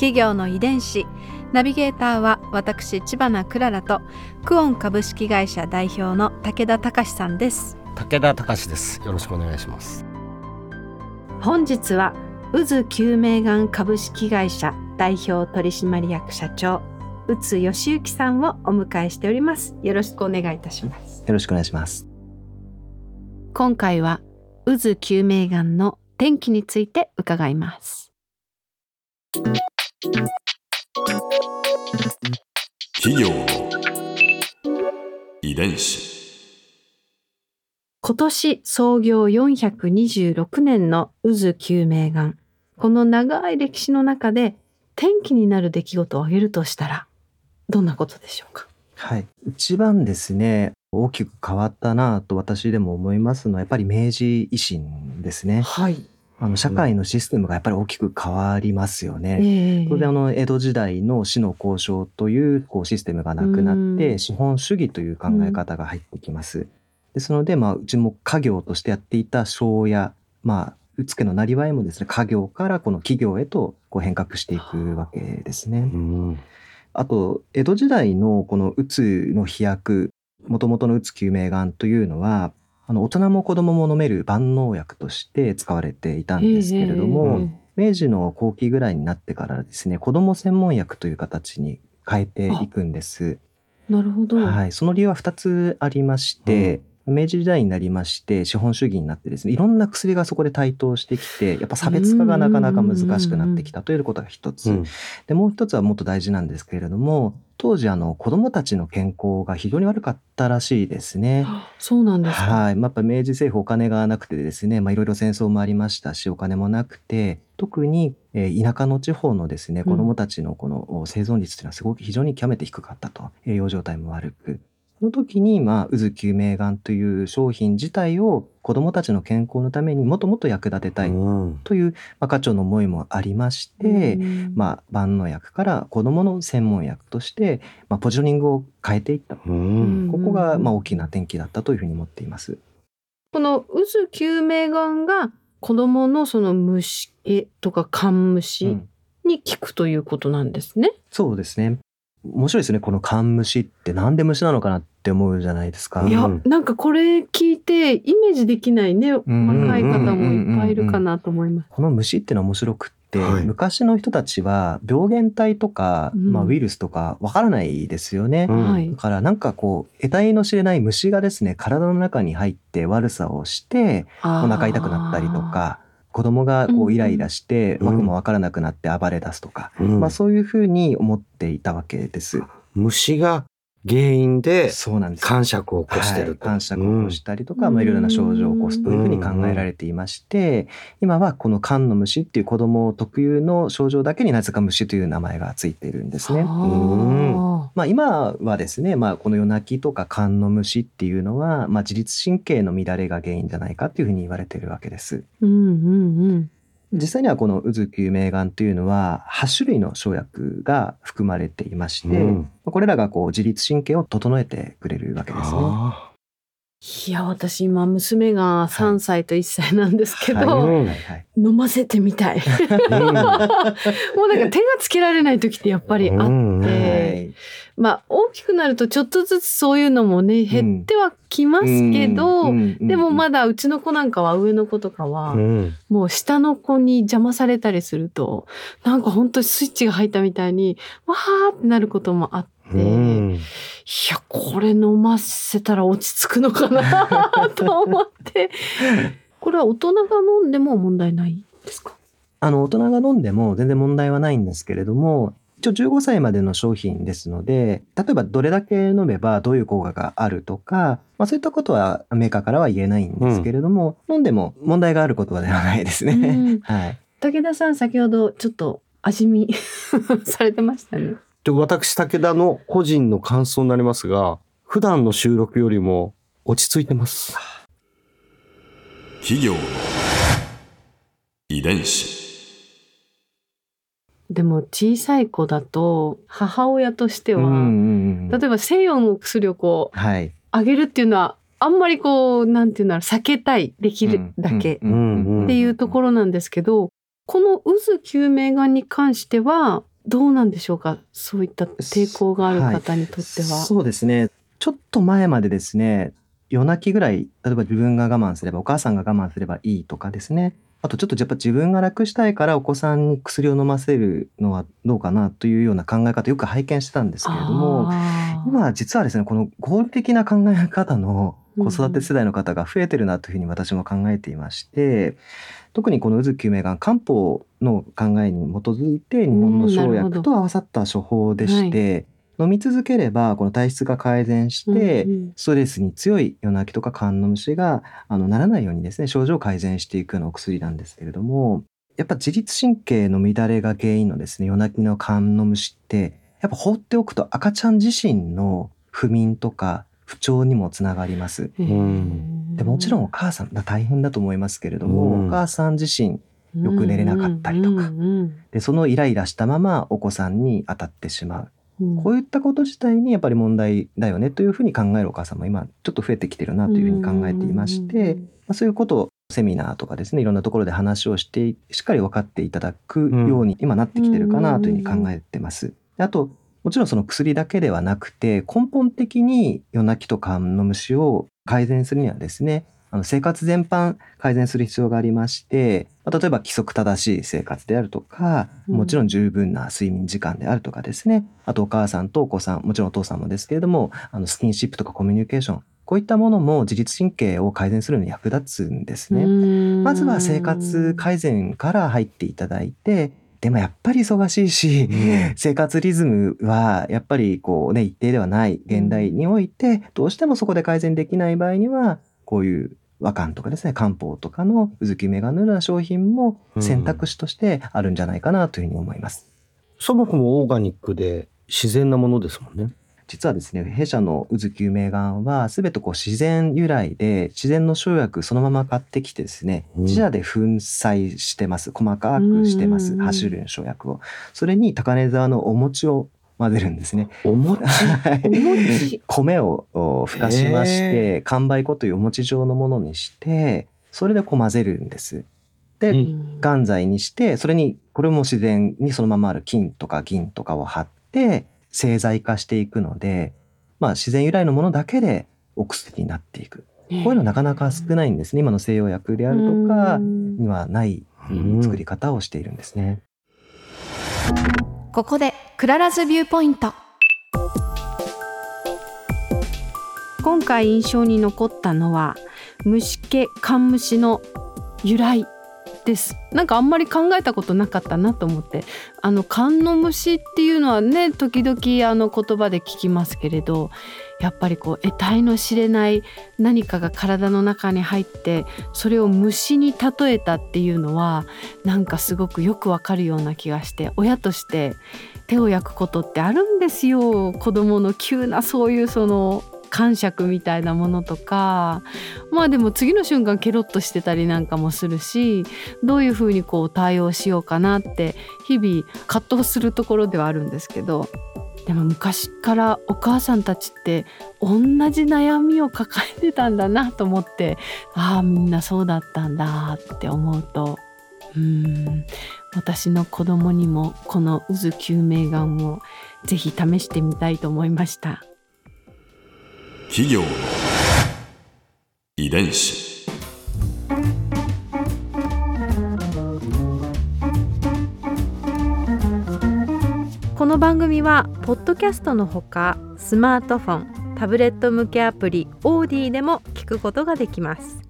企業の遺伝子。ナビゲーターは私千葉なクララとクオン株式会社代表の武田隆さんです。武田隆です。よろしくお願いします。本日は渦救命がん株式会社代表取締役社長宇津義行さんをお迎えしております。よろしくお願いいたします。よろしくお願いします。今回は渦救命がんの転機について伺います企業の遺伝子。今年創業426年の渦救命がんこの長い歴史の中で転機になる出来事を挙げるとしたらどんなことでしょうか？はい。一番ですね大きく変わったなと私でも思いますのはやっぱり明治維新ですね。はい、あの社会のシステムがやっぱり大きく変わりますよね、ええこれであの江戸時代の死の交渉というこうシステムがなくなってうん資本主義という考え方が入ってきます。ですので、まあ、うちも家業としてやっていた商や、まあ、うつけのなりわいもですね家業からこの企業へとこう変革していくわけですね。んあと江戸時代のこのうつの飛躍もともとのうつ救命がんというのはあの大人も子供も飲める万能薬として使われていたんですけれども、明治の後期ぐらいになってからですね子ども専門薬という形に変えていくんです。なるほど、はい、その理由は2つありまして、明治時代になりまして資本主義になってですねいろんな薬がそこで台頭してきてやっぱ差別化がなかなか難しくなってきたということが一つ、うん。でもう一つはもっと大事なんですけれども当時あの子どもたちの健康が非常に悪かったらしいですね。そうなんですか、はい、まあ、やっぱ明治政府お金がなくてですね、まあ、いろいろ戦争もありましたしお金もなくて特に、えー田舎の地方のですねうん。子どもたちのこのお生存率というのはすごく非常に極めて低かったと栄養状態も悪くその時に、まあ、渦救命がんという商品自体を子どもたちの健康のためにもっともっと役立てたいうんという、まあ、課長の思いもありまして、うんまあ、万能薬から子どもの専門薬として、まあ、ポジショニングを変えていったうんここが、まあ、大きな転機だったというふうに思っています。この渦救命がんが子供のその虫えとかカンムシうんに効くということなんですね。そうですね。面白いですね。このカンムシってなんで虫なのかなって思うじゃないですか。いや、うん。なんかこれ聞いてイメージできないね、若ん。い方もいっぱいいるかなと思います。この虫っていうのは面白くって、はい。昔の人たちは病原体とか、うん。まあ、ウイルスとかわからないですよね。うん。はい。だ。からなんかこう得体の知れない虫がですね体の中に入って悪さをしてお腹痛くなったりとか子供がこうイライラしてうん。訳もわからなくなって暴れ出すとか、うん。まあ、そういうふうに思っていたわけです。虫が原因でそうなんです。感触を起こしてるはい、と。感触を起こしたりとか、うんまあ、いろいろな症状を起こすというふうに考えられていまして、今はこの肝の虫っていう子供特有の症状だけになぜか虫という名前がついているんですね。あまあ、今はですね、まあ、この夜泣きとか肝の虫っていうのは、まあ、自律神経の乱れが原因じゃないかっていうふうに言われているわけです。ーうんうんうん。実際にはこの渦救命がんというのは8種類の生薬が含まれていまして、うん。これらがこう自律神経を整えてくれるわけですね。あいや私今娘が3歳と1歳なんですけど、はい。はいはい飲ませてみたい。もうなんか手がつけられない時ってやっぱりあって、うん。はいまあ大きくなるとちょっとずつそういうのもね減ってはきますけど、でもまだうちの子なんかは上の子とかは、うん。もう下の子に邪魔されたりするとなんか本当にスイッチが入ったみたいにわーってなることもあって、うん。いやこれ飲ませたら落ち着くのかな と思って。これは大人が飲んでも問題ないですか？あの大人が飲んでも全然問題はないんですけれども一応15歳までの商品ですので例えばどれだけ飲めばどういう効果があるとか、まあ、そういったことはメーカーからは言えないんですけれども、飲んでも問題があることはではないですね。うん はい、武田さん先ほどちょっと味見 されてましたね。で私武田の個人の感想になりますが普段の収録よりも落ち着いてます企業の遺伝子でも小さい子だと母親としては、例えば西洋の薬をこうはい。あげるっていうのはあんまりこうなんていうんだろう避けたいできるだけっていうところなんですけど、この渦救命がんに関してはどうなんでしょうか？そういった抵抗がある方にとっては。そうですね。ちょっと前までですね、夜泣きぐらい、例えば自分が我慢すれば、お母さんが我慢すればいいとかですね。あとちょっとやっぱ自分が楽したいからお子さんに薬を飲ませるのはどうかなというような考え方よく拝見してたんですけれども、今実はですね、この合理的な考え方の子育て世代の方が増えてるなというふうに私も考えていまして、特にこの渦救命がん漢方の考えに基づいて日本の生薬と合わさった処方でして、飲み続ければこの体質が改善して、うんうん。ストレスに強い夜泣きとか肝の虫があのならないようにですね症状を改善していくようなお薬なんですけれどもやっぱ自律神経の乱れが原因のですね夜泣きの肝の虫ってやっぱ放っておくと赤ちゃん自身の不眠とか不調にもつながります。うんでもちろんお母さんが大変だと思いますけれども、うん。お母さん自身よく寝れなかったりとか。でそのイライラしたままお子さんに当たってしまう。うんこういったこと自体にやっぱり問題だよねというふうに考えるお母さんも今ちょっと増えてきてるなというふうに考えていまして、まあ、そういうことをセミナーとかですねいろんなところで話をしてしっかり分かっていただくように今なってきてるかなというふうに考えてます。であともちろんその薬だけではなくて根本的に夜泣きとかの虫を改善するにはですねあの生活全般改善する必要がありまして、まあ例えば規則正しい生活であるとか、うん。もちろん十分な睡眠時間であるとかですね、あとお母さんとお子さん、もちろんお父さんもですけれども、あのスキンシップとかコミュニケーション、こういったものも自律神経を改善するのに役立つんですね。うん。まずは生活改善から入っていただいて、でもやっぱり忙しいし、生活リズムはやっぱりこうね、一定ではない現代において、どうしてもそこで改善できない場合には、こういう和漢とかですね、漢方とかのうずきメガのような商品も選択肢としてあるんじゃないかなというふうに思います。そもそもオーガニックで自然なものですもんね。実はですね弊社のうずきゅうめいがんは全てこう自然由来で自然の生薬そのまま買ってきてですねうん。自社で粉砕してます。細かくしてます。うんうんうん。8種類の生薬を。それに高根沢のお餅を混ぜるんですね。お餅？米をおふかしまして完売粉というお餅状のものにしてそれでこう混ぜるんです。で、うん。岩剤にしてそれにこれも自然にそのままある金とか銀とかを貼って製剤化していくので、まあ、自然由来のものだけでお薬になっていく。こういうのなかなか少ないんですね。今の西洋薬であるとかうん。にはないうん。作り方をしているんですね。ここで Clara's viewpoint。今回印象に残ったのは虫気カンムシの由来です。なんかあんまり考えたことなかったなと思って。あのカの虫っていうのはね時々あの言葉で聞きますけれどやっぱりこう得体の知れない何かが体の中に入ってそれを虫に例えたっていうのはなんかすごくよくわかるような気がして親として手を焼くことってあるんですよ。子供の急なそういうその感触みたいなものとか。まあでも次の瞬間ケロッとしてたりなんかもするしどういうふうにこう対応しようかなって日々葛藤するところではあるんですけど。でも昔からお母さんたちって同じ悩みを抱えてたんだなと思ってああみんなそうだったんだって思うとうん。私の子供にもこの渦救命眼をぜひ試してみたいと思いました。企業の遺伝子。この番組はポッドキャストのほかスマートフォンタブレット向けアプリオーディでも聞くことができます